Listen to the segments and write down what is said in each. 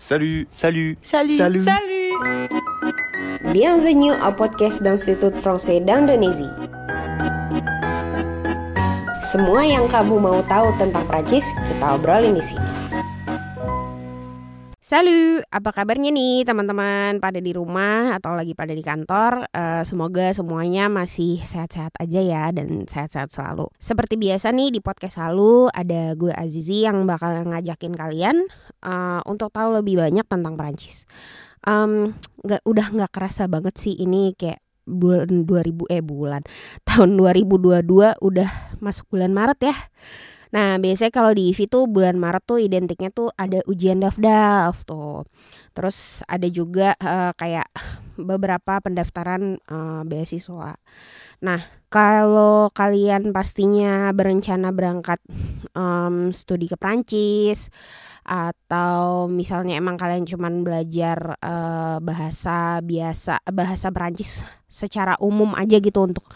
Salut, salut, Salut. salut. Salut. Bienvenue au podcast d'Institut Français d'Indonésie. Semua yang kamu mau tahu tentang Prancis, kita obrolin di sini. Salut, apa kabarnya nih teman-teman pada di rumah atau lagi pada di kantor? Eh, semoga semuanya masih sehat-sehat aja ya dan sehat-sehat selalu. Seperti biasa nih di podcast selalu ada gue Azizi yang bakal ngajakin kalian eh, untuk tahu lebih banyak tentang Perancis. Em, nggak udah nggak kerasa banget sih ini kayak bulan 2000 eh bulan tahun 2022 udah masuk bulan Maret ya. Nah, biasanya kalau di IVI tuh bulan Maret tuh identiknya tuh ada ujian DAF-DAF tuh. Terus ada juga eh, kayak beberapa pendaftaran eh, beasiswa. Nah, kalau kalian pastinya berencana berangkat em, studi ke Prancis atau misalnya emang kalian cuman belajar eh, bahasa biasa bahasa Perancis secara umum aja gitu untuk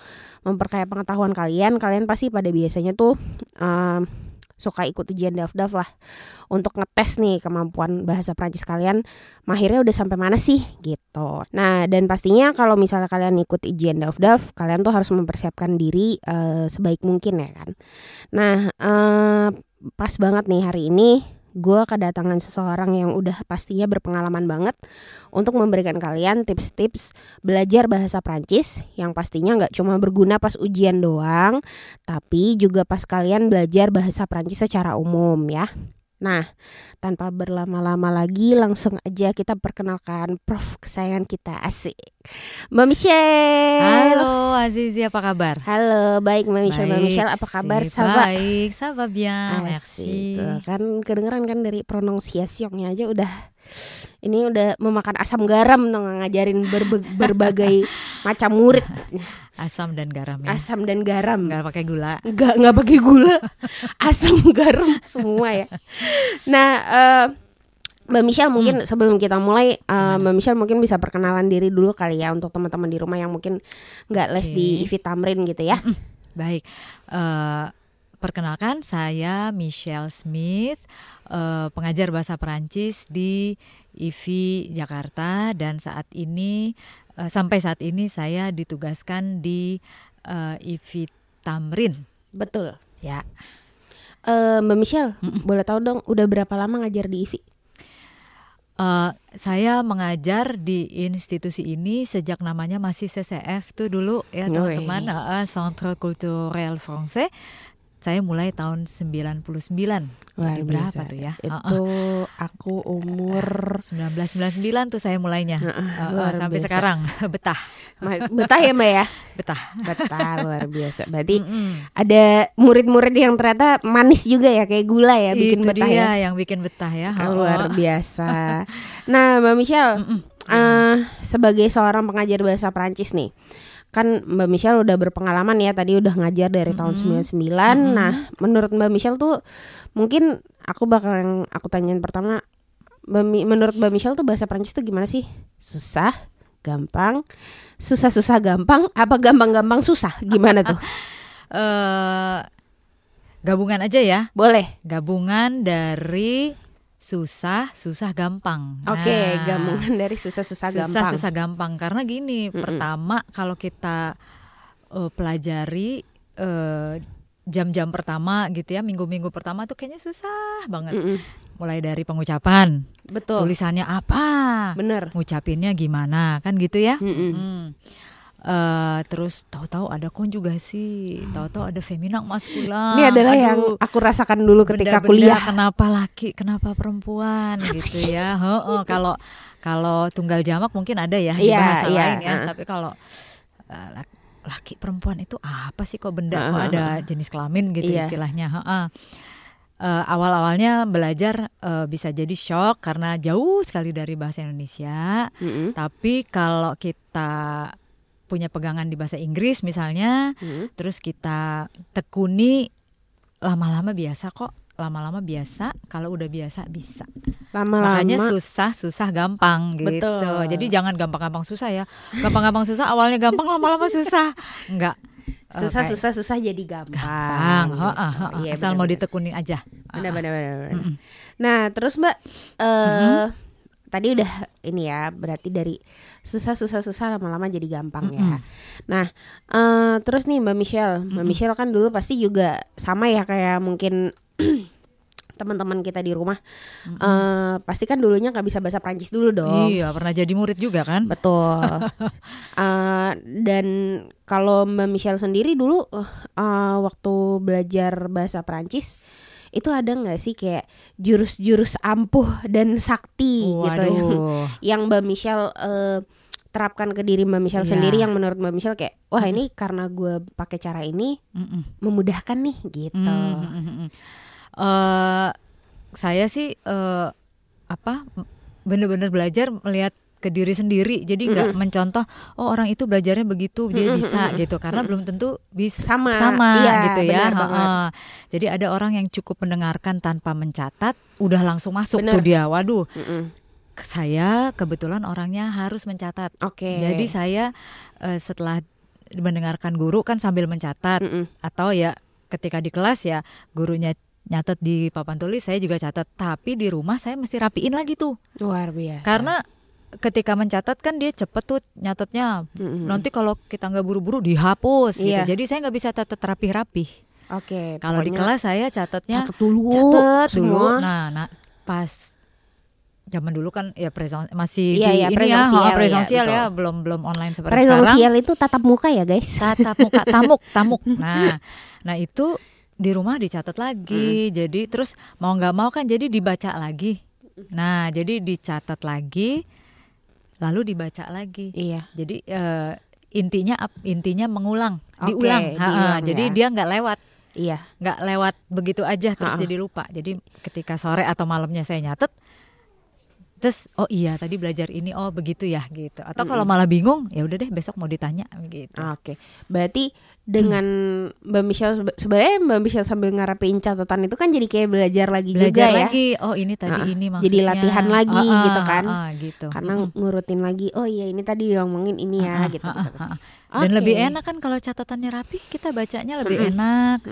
memperkaya pengetahuan kalian, kalian pasti pada biasanya tuh em, suka ikut ujian DAF-DAF lah untuk ngetes nih kemampuan bahasa Prancis kalian mahirnya udah sampai mana sih gitu. Nah dan pastinya kalau misalnya kalian ikut ujian DAF-DAF kalian tuh harus mempersiapkan diri eh, sebaik mungkin ya kan. Nah eh, pas banget nih hari ini gue kedatangan seseorang yang udah pastinya berpengalaman banget untuk memberikan kalian tips-tips belajar bahasa Prancis yang pastinya nggak cuma berguna pas ujian doang, tapi juga pas kalian belajar bahasa Prancis secara umum ya. Nah, tanpa berlama-lama lagi langsung aja kita perkenalkan prof kesayangan kita asik. Mbak Michelle. Halo Azizi, apa kabar? Halo, baik Mbak Michelle. Mbak Baik, Michelle apa kabar? sip. Sahabat? Baik, sahabat bien, Asik, merci. tuh. Kan kedengeran kan dari pronunciationnya aja udah ini udah memakan asam garam tuh ngajarin berbe- berbagai macam murid Asam dan garam ya. asam dan garam Nggak pakai gula. nggak nggak pakai gula asam garam semua ya nah eh, Mbak Michelle mungkin sebelum kita mulai eh, Mbak Michelle mungkin bisa perkenalan diri dulu kali ya untuk teman-teman di rumah yang mungkin nggak les di Oke. IVI Tamrin gitu ya Baik. Eh, perkenalkan saya Michelle Smith, eh, pengajar bahasa Perancis di IVI Jakarta dan saat ini eh, sampai saat ini saya ditugaskan di eh, IVI Tamrin. betul Ya. Eh, Mbak Michelle boleh tahu dong udah berapa lama ngajar di IVI Eh, saya mengajar di institusi ini sejak namanya masih CCF tuh dulu ya teman-teman eh, Centre Culturel Français. Saya mulai tahun 99. Tadi berapa tuh ya? Itu aku umur 1999 tuh saya mulainya. Heeh, Eh, eh, luar sampai biasa. sekarang betah, betah ya Mbak ya? betah. Betah luar biasa. Berarti Mm-mm. ada murid-murid yang ternyata manis juga ya kayak gula ya bikin Itu betah dia ya. yang bikin betah ya. Ah, Oh, luar biasa. Nah, Mbak Michelle, Mm-mm. eh, sebagai seorang pengajar bahasa Prancis nih, kan Mbak Michelle udah berpengalaman ya tadi udah ngajar dari tahun 99. Nah, menurut Mbak Michelle tuh mungkin aku bakal yang aku tanyain pertama, Mbak menurut Mbak Michelle tuh bahasa Prancis tuh gimana sih? Susah, gampang, susah-susah gampang, apa gampang-gampang susah? Gimana tuh? Eh, gabungan aja ya. Boleh. Gabungan dari susah, susah gampang. Oke, Nah, gabungan dari susah-susah gampang. susah gampang karena gini Mm-mm. pertama kalau kita eh, pelajari eh, jam-jam pertama gitu ya minggu-minggu pertama tuh kayaknya susah banget Mm-mm. mulai dari pengucapan Betul. tulisannya apa Bener. ngucapinnya gimana kan gitu ya Mm-mm. Hmm. Eh, terus tahu-tahu ada konjugasi tahu-tahu ada feminak maskulan Ini adalah yang Aduh, aku rasakan dulu ketika kuliah. kenapa laki kenapa perempuan gitu ya Heeh, kalau kalau tunggal jamak mungkin ada ya di Iya, bahasa iya, lain ya heeh. tapi kalau eh, laki, perempuan itu apa sih kok benda Heeh, kok ada jenis kelamin gitu Iya. istilahnya Heeh. Eh, awal-awalnya belajar eh, bisa jadi shock karena jauh sekali dari bahasa Indonesia Mm-mm. tapi kalau kita punya pegangan di bahasa Inggris misalnya Mm-mm. terus kita tekuni lama-lama biasa kok lama-lama biasa kalau udah biasa bisa Lama-lama. makanya susah susah gampang gitu Betul. jadi jangan gampang-gampang susah ya gampang-gampang susah awalnya gampang lama-lama susah enggak Eh, susah kayak susah susah jadi gampang. gampang gitu. heeh, heeh. Iya, asal mau benar-benar. ditekunin aja Benar, benar. Mm-mm. Nah terus mbak, eh tadi udah ini ya berarti dari susah susah susah lama-lama jadi gampang ya. Nah eh, terus nih Mbak Michelle, Mbak Michelle kan dulu pasti juga sama ya kayak mungkin teman-teman kita di rumah eh pasti kan dulunya nggak bisa bahasa Prancis dulu dong. Iya, pernah jadi murid juga kan? Betul. Eh, dan kalau Mbak Michelle sendiri dulu eh, waktu belajar bahasa Prancis itu ada nggak sih kayak jurus-jurus ampuh dan sakti gitu ya Waduh. yang Mbak Michelle eh, terapkan ke diri Mbak Michelle Iya. sendiri yang menurut Mbak Michelle kayak wah ini karena gue pakai cara ini Mm-mm. memudahkan nih gitu. Mm, mm, mm, mm. Eh, saya sih eh, apa bener-bener belajar melihat ke diri sendiri. Jadi nggak mencontoh oh orang itu belajarnya begitu dia bisa gitu. Karena belum tentu bisa Sama, sama iya, gitu ya. benar jadi ada orang yang cukup mendengarkan tanpa mencatat udah langsung masuk Benar. tuh dia. Waduh. Mm-mm. saya kebetulan orangnya harus mencatat. Oke. jadi saya eh, setelah mendengarkan guru kan sambil mencatat. Mm-mm. atau ya ketika di kelas ya gurunya nyatet di papan tulis saya juga catat. Tapi di rumah saya mesti rapiin lagi tuh. Luar biasa. karena ketika mencatat kan dia cepet tuh nyatetnya Mm-mm. nanti kalau kita nggak buru-buru dihapus gitu Iya. jadi saya nggak bisa catat rapih-rapih Oke. kalau di kelas saya catatnya catat dulu, catat dulu semua. nah nah pas zaman dulu kan ya presen masih Iya, di iya, ini ya oh, iya, presosial ya betul. belum belum online seperti sekarang Presosial itu tatap muka ya guys. tatap muka tamuk tamuk nah nah itu di rumah dicatat lagi jadi terus mau nggak mau kan jadi dibaca lagi nah jadi dicatat lagi lalu dibaca lagi Iya. jadi eh, intinya intinya mengulang Oke, diulang Ha, ha. diulang jadi ya. dia nggak lewat Iya. nggak lewat begitu aja terus Ha-ha. jadi lupa jadi ketika sore atau malamnya saya nyatet terus oh iya tadi belajar ini oh begitu ya gitu atau kalau malah bingung ya udah deh besok mau ditanya gitu Oke. Berarti dengan Mbak Michelle sebe- sebenarnya Mbak Michelle sambil ngarepin catatan itu kan jadi kayak belajar lagi belajar juga ya. lagi oh ini tadi Ah, ini jadi maksudnya latihan lagi Ah, gitu kan. ah, gitu Karena ngurutin lagi. Oh iya ini tadi ngomongin ini ya Ah, gitu. gitu. dan Oke. lebih enak kan kalau catatannya rapi kita bacanya lebih enak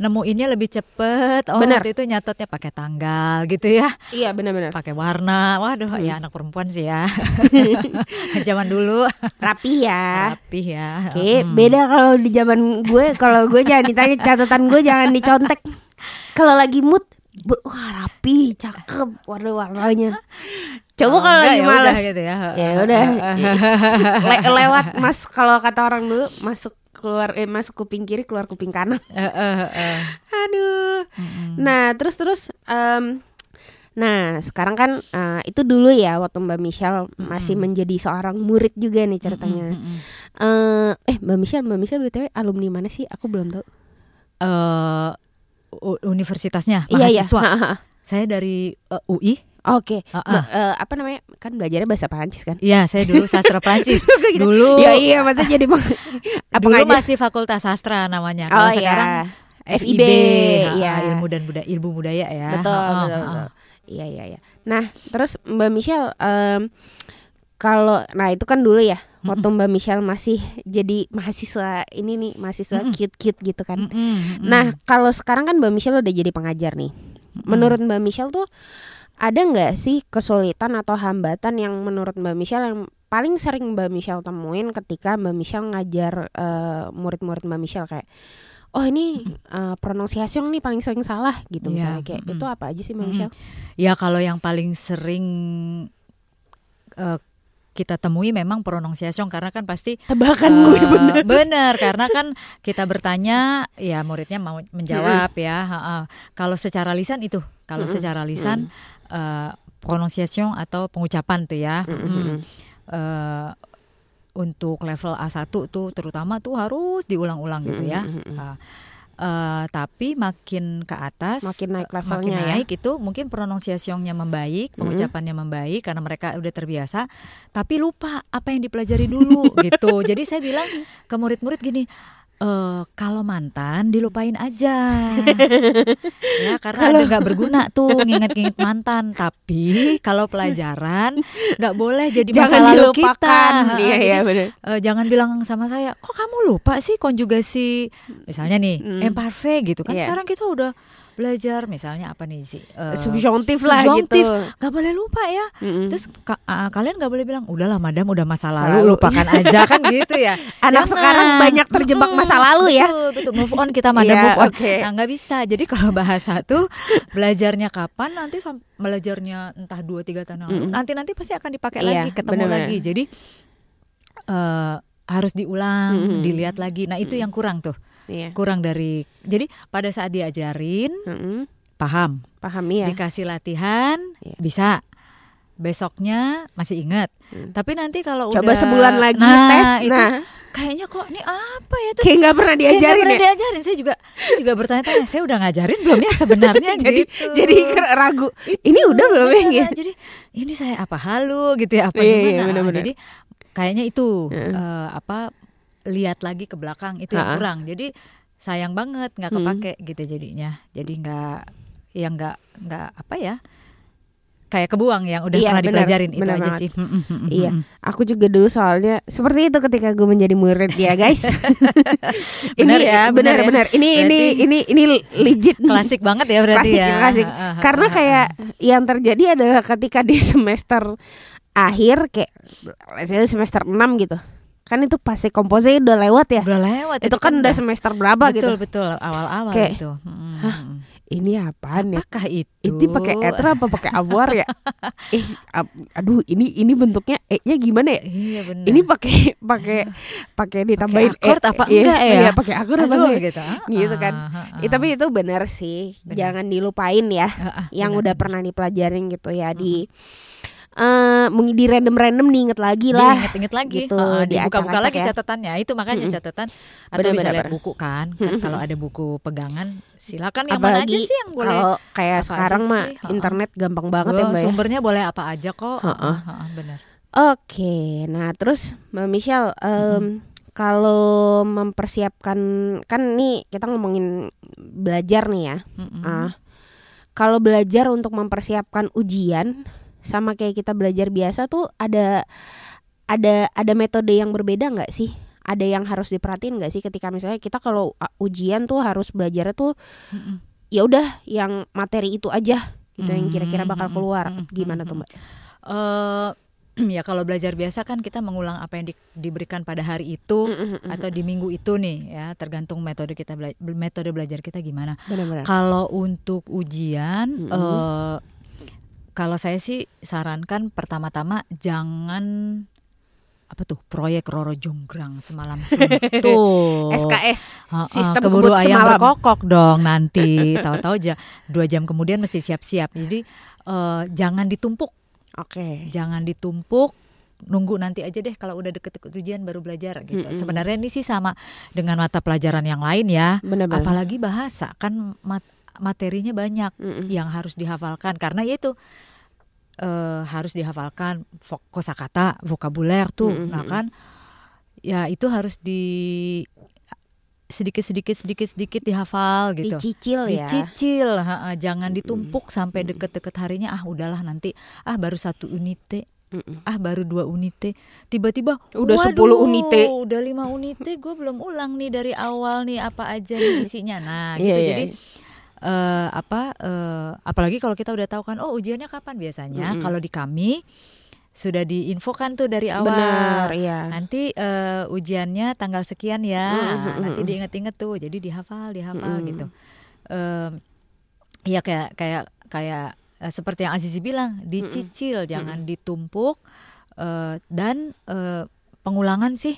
nemuinnya lebih cepet oh Benar. waktu itu nyatetnya pakai tanggal gitu ya Iya benar-benar. pakai warna waduh ya anak perempuan sih ya zaman dulu Rapi ya. rapi ya Oke, Hmm. beda kalau di zaman gue, kalau gue jangan ditanya catatan gue jangan dicontek. Kalau lagi mood, wah rapi, cakep, warna-warnanya. Coba Oh, kalau lagi ya males, gitu ya ya udah, Le- lewat mas. Kalau kata orang dulu, masuk keluar, eh masuk kuping kiri, keluar kuping kanan. Eh, eh, eh. Aduh. Mm-mm. Nah, terus terus, em, nah sekarang kan eh, itu dulu ya waktu Mbak Michelle masih menjadi seorang murid juga nih ceritanya. Mm-mm. Eh, eh Mbak Michelle, Mbak Michelle btw alumni mana sih? Aku belum tahu. Eh, u- universitasnya Iya iya. mahasiswa Ha, ha, ha. saya dari eh, UI Oke. Ah, Mbak, eh, apa namanya? Kan belajarnya bahasa Perancis kan? Iya, saya dulu sastra Prancis. dulu Iya iya, maksudnya jadi apa dulu masih Fakultas Sastra namanya. Kalau Oh sekarang iya. FIB, FIB, iya. ilmu dan budaya ilmu budaya ya. Betul, ha, betul, betul. Iya iya iya. Nah, terus Mbak Michelle em, kalau nah itu kan dulu ya waktu Mbak Michelle masih jadi mahasiswa ini nih mahasiswa cute-cute gitu kan. Mm-mm, mm-mm. Nah, kalau sekarang kan Mbak Michelle udah jadi pengajar nih. Menurut Mbak Michelle tuh ada nggak sih kesulitan atau hambatan yang menurut Mbak Michelle yang paling sering Mbak Michelle temuin ketika Mbak Michelle ngajar eh, murid-murid Mbak Michelle kayak oh ini eh, pronunciation nih paling sering salah gitu Iya, misalnya kayak mm-mm. itu apa aja sih Mbak Mm-mm. Michelle? Ya kalau yang paling sering eh, kita temui memang pronunciation karena kan pasti Tebakan eh, gue bener. bener karena kan kita bertanya ya muridnya mau menjawab ya ha, ha. kalau secara lisan itu kalau Mm-mm. secara lisan eh, pronunciation atau pengucapan tuh ya. Mm. Eh, untuk level A1 tuh terutama tuh harus diulang-ulang gitu ya. Mm-mm. Ah, eh, tapi makin ke atas Makin naik levelnya makin ya. naik itu mungkin pronunciationnya membaik pengucapannya membaik karena mereka udah terbiasa tapi lupa apa yang dipelajari dulu gitu. Jadi saya bilang ke murid-murid gini eh kalau mantan dilupain aja ya karena ada nggak berguna tuh nginget-nginget mantan tapi kalau pelajaran nggak boleh jadi masa Jangan lalu kita Iya iya benar. eh, jangan bilang sama saya kok kamu lupa sih konjugasi misalnya nih Hmm. imparfait gitu kan Iya. sekarang kita udah belajar misalnya apa nih sih eh, subjektif lah subjektif. gitu. nggak boleh lupa ya Mm-mm. terus ka- ah, kalian nggak boleh bilang udahlah madam udah masa lalu lalu." lupakan aja kan gitu ya anak Jangan. sekarang banyak terjebak masa lalu ya. betul betul move on kita madam Iya, move on oke. nah nggak bisa jadi kalau bahasa tuh belajarnya kapan nanti sam- belajarnya entah dua tiga tahun Mm-mm. nanti nanti pasti akan dipakai Iya, lagi ketemu benar-benar. lagi jadi eh, harus diulang Mm-mm. dilihat lagi nah itu yang kurang tuh Iya. kurang dari jadi pada saat diajarin Mm-mm. paham Paham ya. dikasih latihan Iya. bisa besoknya masih ingat Hmm. tapi nanti kalau Coba udah sebulan lagi nah, tes. itu Nah, kayaknya kok ini apa ya terus kayak nggak pernah kayak diajarin pernah ya. diajarin saya juga saya juga bertanya-tanya saya udah ngajarin belum ya sebenarnya jadi gitu. jadi ragu. Ini udah belum ya? Iya, gitu? jadi ini saya apa halu gitu ya apa Iya, iya, gimana benar-benar. jadi kayaknya itu Heeh. eh, apa lihat lagi ke belakang itu yang kurang jadi sayang banget nggak Hmm. kepake gitu jadinya jadi nggak ya nggak nggak apa ya kayak kebuang yang udah Iya, pernah benar, dipelajarin itu benar aja banget. sih Mm, mm, mm, mm, Iya. Aku juga dulu soalnya seperti itu ketika gue menjadi murid ya guys. ini ya, ya, benar benar ya. Ini ini Berarti- ini ini legit klasik banget ya berarti klasik, ya klasik. Karena kayak yang terjadi adalah ketika di semester akhir kayak semester 6 gitu. Kan itu pasti komposisi udah lewat ya. udah lewat itu kan udah semester berapa betul gitu. betul awal-awal Kayak, itu Mm, mm, hah, mm. Ini apaan ya? apakah itu Ini pakai etra apa pakai awar ya? eh, aduh ini ini bentuknya e-nya gimana ya? iya benar Ini pakai pakai pakai ditambahin akord E- apa iya, enggak ya? Iya, pakai akord apa enggak? gitu, ah, Gitu kan. ah, ah, Eh, tapi itu benar sih. Benar. Jangan dilupain ya ah, ah, yang benar, udah pernah dipelajarin gitu ya di eh mungkin di random-random diinget lagi lah. Diinget-inget lagi, gitu, Heeh, dibuka-buka diacak-acak lagi ya. catatannya. Itu makanya Mm-mm. catatan atau Benar, bisa benar, lihat buku kan. Kan. Kalau ada buku pegangan, silakan yang mana aja sih yang boleh. kalau kayak apa sekarang mah internet gampang banget ya Oh, Mbak ya. sumbernya boleh apa aja kok. Heeh. Heeh, heeh, benar. Oke, nah terus Mbak Michelle, em, kalau mempersiapkan kan nih kita ngomongin belajar nih ya. Mm-mm. Ah, kalau belajar untuk mempersiapkan ujian sama kayak kita belajar biasa tuh ada ada ada metode yang berbeda nggak sih? Ada yang harus diperhatiin nggak sih ketika misalnya kita kalau ujian tuh harus belajar tuh Mm-mm. ya udah yang materi itu aja gitu yang kira-kira bakal Mm, keluar. mm, mm, Gimana mm, tuh Mbak? Eh, ya kalau belajar biasa kan kita mengulang apa yang di- diberikan pada hari itu Mm, mm, mm, atau di minggu itu nih ya tergantung metode kita bela- metode belajar kita gimana Benar-benar. Kalau untuk ujian, Mm-mm. eh, kalau saya sih sarankan pertama-tama jangan apa tuh proyek Roro Jonggrang semalam suntuk. SKS Ha-ha, sistem keburu ayam semalam. berkokok dong nanti. Tahu-tahu aja dua jam kemudian mesti siap-siap. Jadi eh, jangan ditumpuk, Oke. jangan ditumpuk. Nunggu nanti aja deh kalau udah deket-deket ujian baru belajar gitu. Mm-mm. Sebenarnya ini sih sama dengan mata pelajaran yang lain ya. Benar-benar. Apalagi bahasa kan mat- materinya banyak Mm-mm. yang harus dihafalkan karena ya itu eh, harus dihafalkan kosakata, vokabuler tuh. Mm-mm. Nah kan ya itu harus di sedikit sedikit sedikit sedikit dihafal gitu. Dicicil ya. Dicicil, ha-ha, jangan ditumpuk sampai deket-deket harinya ah udahlah nanti ah baru satu unite Mm-mm. ah baru dua unite tiba-tiba Udah waduh, 10 unite. udah lima unite gue belum ulang nih dari awal nih apa aja nih isinya nah gitu Iya, iya, jadi iya. Eh, apa eh, apalagi kalau kita udah tahu kan oh ujiannya kapan biasanya Mm-mm. kalau di kami sudah diinfokan tuh dari awal Benar, iya. nanti eh, ujiannya tanggal sekian ya Mm-mm, nanti mm-mm. diinget-inget tuh jadi dihafal dihafal Mm-mm. gitu Em, ya kayak kayak kayak seperti yang Azizi bilang dicicil jangan ditumpuk eh, dan eh, pengulangan sih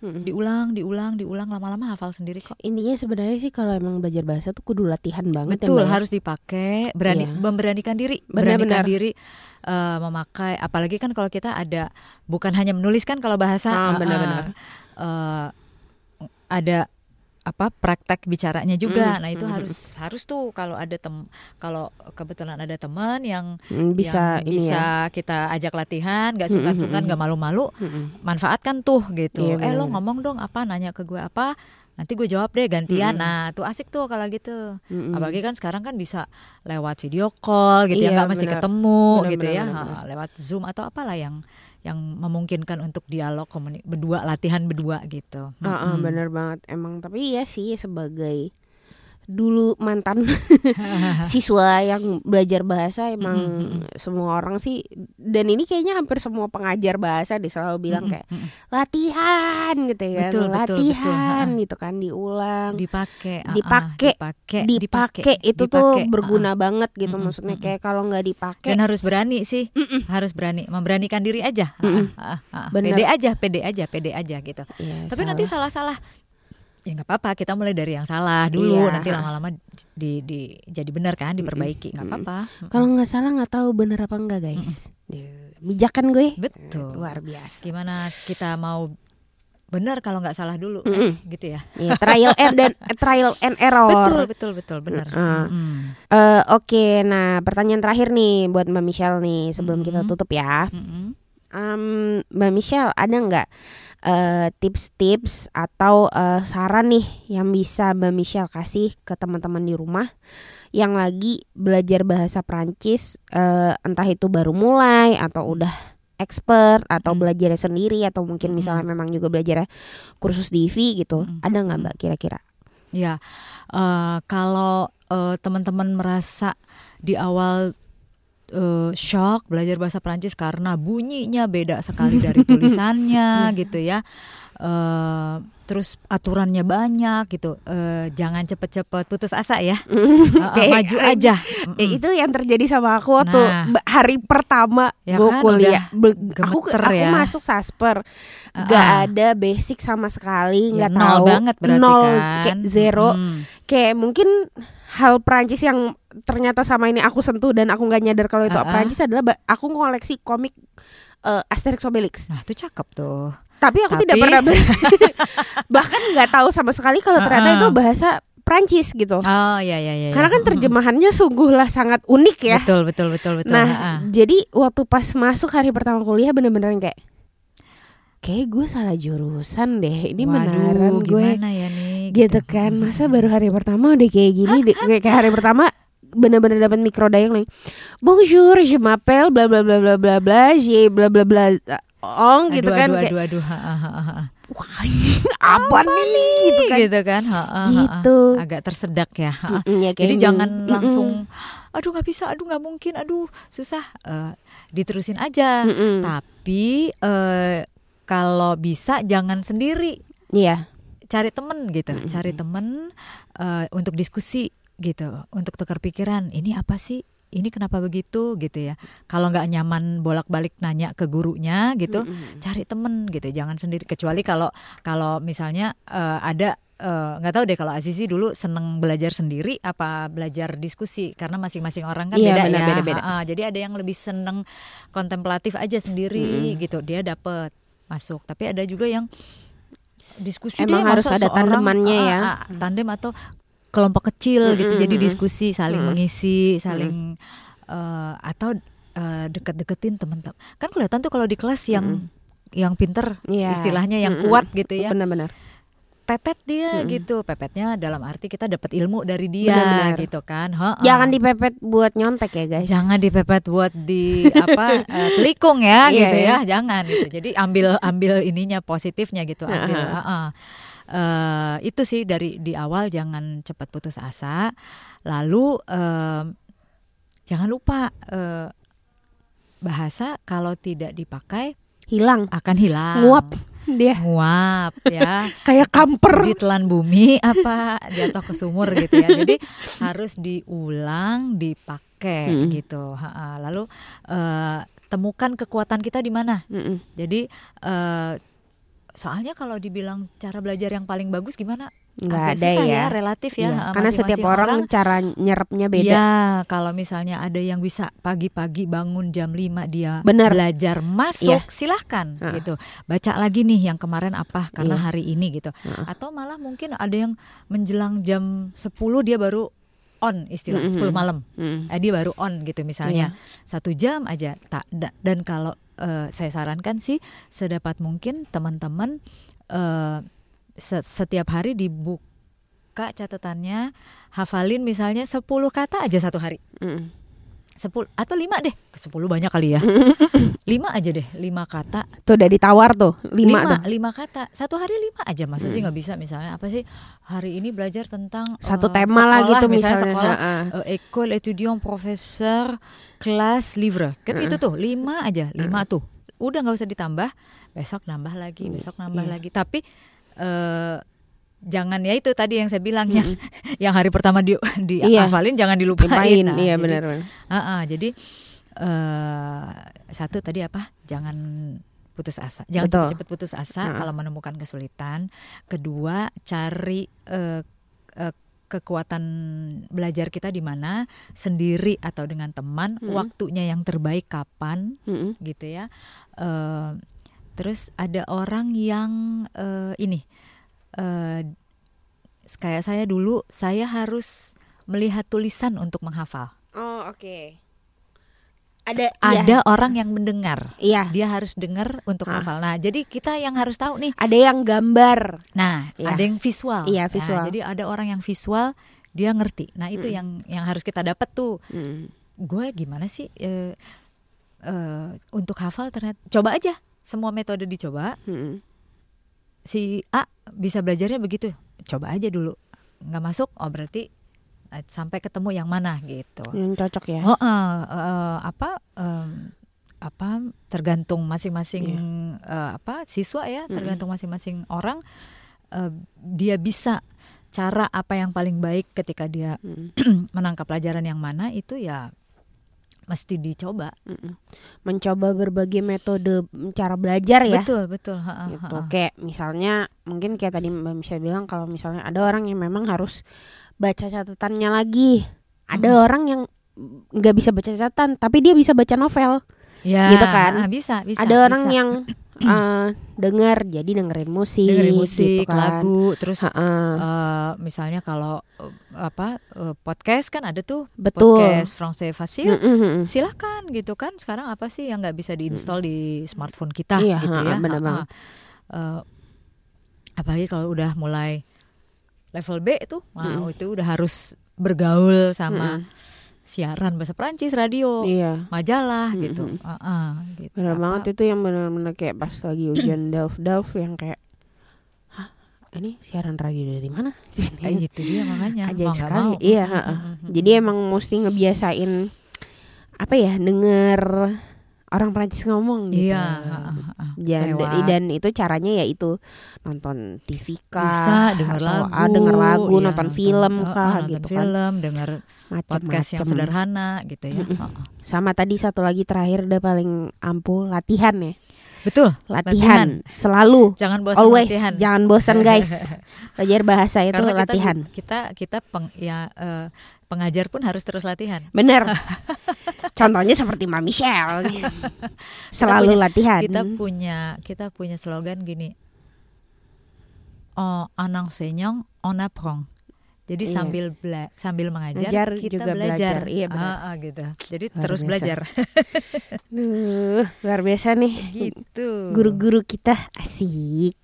Mm-mm. diulang diulang diulang lama-lama hafal sendiri kok Intinya sebenarnya sih kalau emang belajar bahasa tuh kudu latihan banget betul ya, Mbak ya? harus dipakai berani Iya. memberanikan diri Benar-benar. beranikan diri eh, memakai apalagi kan kalau kita ada bukan hanya menulis kan kalau bahasa Ah, benar-benar. eh, ada apa praktek bicaranya juga. Mm, nah itu mm, harus harus tuh kalau ada tem kalau kebetulan ada teman yang Mm, bisa yang bisa ya. kita ajak latihan nggak mm, nggak malu-malu manfaatkan tuh gitu. Iya, eh lo ngomong dong apa nanya ke gue apa nanti gue jawab deh gantian Mm-mm. nah tuh asik tuh kalau gitu Mm-mm. apalagi kan sekarang kan bisa lewat video call gitu ya Iya, nggak mesti ketemu Benar, gitu benar, ya benar, Ha, benar. lewat zoom atau apalah yang yang memungkinkan untuk dialog berdua latihan berdua gitu ah, Mm-mm. bener banget emang tapi iya sih sebagai dulu mantan siswa yang belajar bahasa emang Mm-mm. semua orang sih dan ini kayaknya hampir semua pengajar bahasa deh selalu bilang kayak Mm-mm. latihan gitu ya Betul, betul, betul. latihan Ha-ha. gitu kan diulang dipakai Dipakai, dipakai dipakai itu tuh ah, ah. berguna banget gitu Mm-mm, maksudnya mm-mm. kayak kalau nggak dipakai dan harus berani sih Mm-mm. harus berani memberanikan diri aja Mm-mm. ah, ah, ah. Bener. pede aja pede aja pede aja gitu Ya, tapi nanti salah. salah-salah ya nggak apa-apa kita mulai dari yang salah dulu Iya. nanti lama-lama di, di jadi benar kan diperbaiki nggak Mm-mm. apa-apa kalau nggak salah nggak tahu bener apa enggak guys Ya, bijak kan gue betul luar biasa gimana kita mau benar kalau nggak salah dulu Mm-mm. gitu ya Iya, trial and dan trial and error betul betul betul benar Heeh. Mm. Eh, Oke, nah pertanyaan terakhir nih buat Mbak Michelle nih sebelum kita Mhm. tutup ya. Mm-mm. Em, Mbak Michelle ada nggak eh, tips-tips atau eh, saran nih yang bisa Mbak Michelle kasih ke teman-teman di rumah yang lagi belajar bahasa Prancis, eh, entah itu baru mulai atau udah expert atau Hmm. belajarnya sendiri atau mungkin Hmm. misalnya memang juga belajarnya kursus IVI gitu. Hmm. Ada nggak Hmm. Mbak kira-kira? Ya, eh, kalau eh, teman-teman merasa di awal eh, shock belajar bahasa Prancis karena bunyinya beda sekali dari tulisannya gitu ya, eh, terus aturannya banyak gitu, eh, jangan cepet-cepet putus asa ya, eh, Kayak- maju aja. Mm-mm. itu yang terjadi sama aku waktu Nah. hari pertama Ya gue kan, kuliah. Aku aku ya. masuk sasper, Uh-uh. gak ada basic sama sekali, Ya, nggak nol tahu banget berarti nol kan. kayak zero. Mm. Kayak mungkin hal Prancis yang ternyata sama ini aku sentuh dan aku nggak nyadar kalau itu Uh-uh. Prancis adalah ba- aku ngoleksi komik eh, Asterix Obelix. Nah itu cakep tuh. Tapi aku Tapi- tidak pernah bahkan nggak tahu sama sekali kalau ternyata Uh-uh. itu bahasa Prancis gitu. Oh ya ya ya. ya. Karena kan Mm-mm. terjemahannya sungguhlah sangat unik ya. Betul betul betul betul. Nah, Ha-ha. jadi waktu pas masuk hari pertama kuliah bener-bener kayak kayak gue salah jurusan deh. Ini Waduh, beneran gue gimana ya nih? gitu kan. Masa baru hari pertama udah kayak gini deh. Kayak hari pertama bener-bener dapat mikro dayang nih. Bonjour, je m'appelle bla bla bla bla bla bla, je bla bla bla ong gitu aduh, kan aduh, kayak aduh, aduh, ha, ha, ha, ha. wah apa nih gitu kan. gitu kan ha, ha, ha, ha. Gitu. agak tersedak ya ha. Mm-mm, ya, kayak jadi jangan Mm-mm. langsung aduh nggak bisa aduh nggak mungkin aduh susah Eh, diterusin aja Mm-mm. tapi eh, kalau bisa jangan sendiri Iya. cari temen gitu Mm-mm. cari temen eh, untuk diskusi gitu untuk tukar pikiran ini apa sih? Ini kenapa begitu? gitu ya. Kalau nggak nyaman bolak-balik nanya ke gurunya gitu Mm-mm. cari temen gitu jangan sendiri. Kecuali kalau kalau misalnya eh, ada eh, nggak tahu deh kalau Azizi dulu seneng belajar sendiri apa belajar diskusi? Karena masing-masing orang kan Iya, beda benar, ya. beda-beda. Ha-ha, jadi ada yang lebih seneng kontemplatif aja sendiri gitu dia dapet masuk. Tapi ada juga yang diskusi Emang deh, harus ada tandemannya ah, ya. ah, tandem atau kelompok kecil gitu Mm-mm, jadi mm-mm. diskusi saling Mm-mm. mengisi saling eh, atau eh, deket-deketin teman-teman kan kelihatan tuh kalau di kelas yang yang pinter Iya. istilahnya yang Mm-mm. kuat gitu ya Benar-benar. pepet dia Mm-mm. gitu pepetnya dalam arti kita dapat ilmu dari dia Benar-benar. gitu kan Ha-ha. Jangan dipepet buat nyontek ya guys. jangan dipepet buat di apa eh, telikung ya Iya, gitu iya. ya jangan gitu jadi ambil ambil ininya positifnya gitu ambil Ha-ha. ha-ha. Eh, itu sih dari di awal jangan cepat putus asa lalu em, jangan lupa eh, bahasa kalau tidak dipakai Hilang. akan hilang Nguap dia nguap ya kayak kamper. ditelan bumi apa jatuh ke sumur gitu ya jadi harus diulang dipakai Mm. gitu lalu eh, temukan kekuatan kita di mana Mm-mm. jadi eh, soalnya kalau dibilang cara belajar yang paling bagus gimana Nggak Agak ada susah ya. relatif ya Iya, Ha, Karena setiap masing-masing orang, cara nyerapnya beda. Iya, kalau misalnya ada yang bisa pagi-pagi bangun jam 5 dia Benar. belajar masuk, Iya. silahkan Heeh. gitu. Baca lagi nih yang kemarin apa karena Iya. hari ini gitu. Heeh. Atau malah mungkin ada yang menjelang jam 10 dia baru on istilah Mm-mm. 10 malam. Mm. Eh, dia baru on gitu misalnya. Satu jam aja tak da- dan kalau eh, saya sarankan sih sedapat mungkin teman-teman se- setiap hari dibuka catatannya hafalin misalnya 10 kata aja satu hari Mm. Sepuluh atau lima deh. Sepuluh banyak kali ya. Lima aja deh lima kata. Tuh udah ditawar tuh lima, lima tuh. lima kata. Satu hari lima aja masa sih nggak bisa? Misalnya apa sih? Hari ini belajar tentang Satu eh, tema lah sekolah, gitu misalnya misalnya. sekolah Heeh. eh, école étudiant professeur kelas livre. Kan itu tuh lima aja lima tuh. Udah nggak usah ditambah. Besok nambah lagi besok nambah iya. lagi. Tapi eh jangan ya itu tadi yang saya bilang yang yang hari pertama di di Iya. hafalin jangan dilupain Lupain, Nah, iya jadi- benar benar. Ah, ah, jadi eh satu tadi apa? Jangan putus asa. Jangan cepat-cepat putus asa Ah. kalau menemukan kesulitan. Kedua, cari eh, eh, kekuatan belajar kita di mana sendiri atau dengan teman. Mm. Waktunya yang terbaik kapan, Mm-mm. gitu ya. Eh, terus ada orang yang eh, ini eh, kayak saya dulu, saya harus melihat tulisan untuk menghafal. Oh oke. Ada ada orang yang mendengar. Iya. Dia harus dengar untuk Ah. hafal. Nah, jadi kita yang harus tahu nih. Ada yang gambar. Nah, Iya. ada yang visual. Iya, Nah, visual. jadi ada orang yang visual, dia ngerti. Nah, itu Mm. yang yang harus kita dapat tuh. Mm. Gue gimana sih eh, eh, untuk hafal ternyata coba aja. Semua metode dicoba. Mm. Si A bisa belajarnya begitu. Coba aja dulu. nggak masuk, oh berarti eh, sampai ketemu yang mana gitu. Yang cocok ya. Oh, eh, eh, apa em, apa tergantung masing-masing eh, apa siswa ya, tergantung masing-masing orang eh, dia bisa cara apa yang paling baik ketika dia Mm. menangkap pelajaran yang mana itu ya mesti dicoba. Mencoba berbagai metode cara belajar ya. Betul, betul. ha, ha, gitu. ha. Kayak misalnya mungkin kayak tadi Mbak Michelle bilang kalau misalnya ada orang yang memang harus baca catatannya lagi. Ada Mm. orang yang nggak bisa baca catatan tapi dia bisa baca novel. Ya, gitu kan. bisa, bisa. ada orang bisa. yang eh, dengar jadi dengerin musik, dengerin musik, gitu kan. lagu, terus eh, misalnya kalau eh, apa eh, podcast kan ada tuh Betul. podcast Français Facile. Mm-mm. silahkan gitu kan sekarang apa sih yang nggak bisa diinstal di smartphone kita Iya, gitu ya bener Ha-ha. banget. Eh, apalagi kalau udah mulai level B itu wah Mm-mm. itu udah harus bergaul sama Mm-mm. Siaran bahasa Perancis radio Iya. majalah Mm-mm. gitu Ha-ha, gitu. Bener Apa- banget itu yang bener-bener kayak pas lagi ujian delf delf yang kayak Hah, ini siaran radio dari mana? Eh, itu dia makanya Ajaib mau sekali. mau Iya, mm-mm. Jadi emang mesti ngebiasain apa ya denger orang Prancis ngomong gitu. iya ha-ha, ha-ha. Dan, Lewat. dan itu caranya ya itu nonton TV kah, bisa denger atau, lagu, ah, denger lagu, iya, nonton film eh, kah nonton gitu kan. film, denger podcast yang Macem-macem. sederhana gitu ya. Mm-mm. Ha-ha. Sama tadi satu lagi terakhir udah paling ampuh latihan ya. Betul, Latihan, selalu Jangan bosan always latihan. jangan bosan guys. Belajar bahasa itu Karena kita latihan. ju- Kita kita, peng, ya eh, pengajar pun harus terus latihan. Bener. Contohnya seperti Mbak Michelle. Selalu punya- latihan. Kita punya kita punya slogan gini. Oh, en enseignant, on apprend. Jadi Iya. sambil bela- sambil mengajar Ngajar kita juga belajar. belajar. Iya, benar. Ah, ah, gitu. Jadi Luar terus biasa. belajar. Duh, luar biasa nih. gitu. Guru-guru kita asik.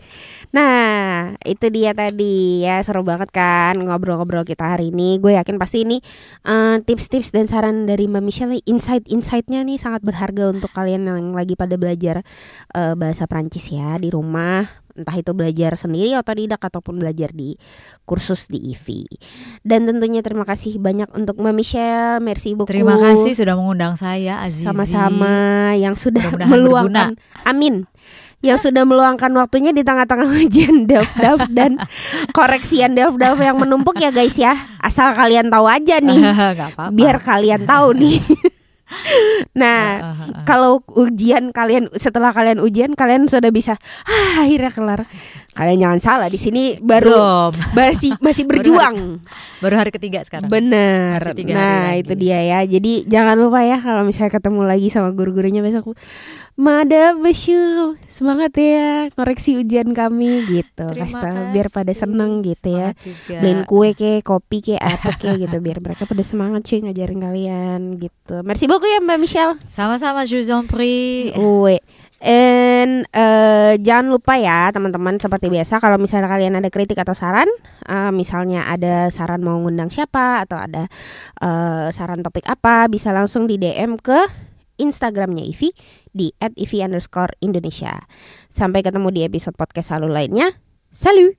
Nah, itu dia tadi ya seru banget kan ngobrol-ngobrol kita hari ini. Gue yakin pasti ini eh, tips-tips dan saran dari Mbak Michelle, insight-insightnya nih sangat berharga untuk kalian yang lagi pada belajar eh, bahasa Prancis ya di rumah. Entah itu belajar sendiri atau tidak ataupun belajar di kursus di IVI. Dan tentunya terima kasih banyak untuk Mbak Michelle, merci beaucoup. Terima kasih sudah mengundang saya Azizi. Sama-sama yang sudah Mudah-mudahan meluangkan amin yang sudah meluangkan waktunya di tengah-tengah ujian delf dan koreksian delf yang menumpuk ya guys ya asal kalian tahu aja nih Gak apa-apa. biar kalian tahu nih nah Ah, ah, ah. kalau ujian kalian setelah kalian ujian kalian sudah bisa ah, akhirnya kelar kalian jangan salah di sini baru belum. masih masih Baru berjuang Baru hari ketiga sekarang. Bener. Hari Nah, itu dia ya. Jadi jangan lupa ya kalau misalnya ketemu lagi sama guru-gurunya besok. Mada Besyu, semangat ya koreksi ujian kami gitu. Terima Kasih tahu biar pada seneng gitu ya. Juga. Beliin kue ke, kopi ke, apa ke gitu biar mereka pada semangat cuy ngajarin kalian gitu. Merci beaucoup ya Mbak Michelle. Sama-sama, prie. Uwe. And uh, jangan lupa ya teman-teman seperti biasa kalau misalnya kalian ada kritik atau saran, uh, misalnya ada saran mau ngundang siapa atau ada uh, saran topik apa, bisa langsung di DM ke Instagramnya Ivi di @ivi underscore Indonesia. Sampai ketemu di episode podcast selalu lainnya. Salut!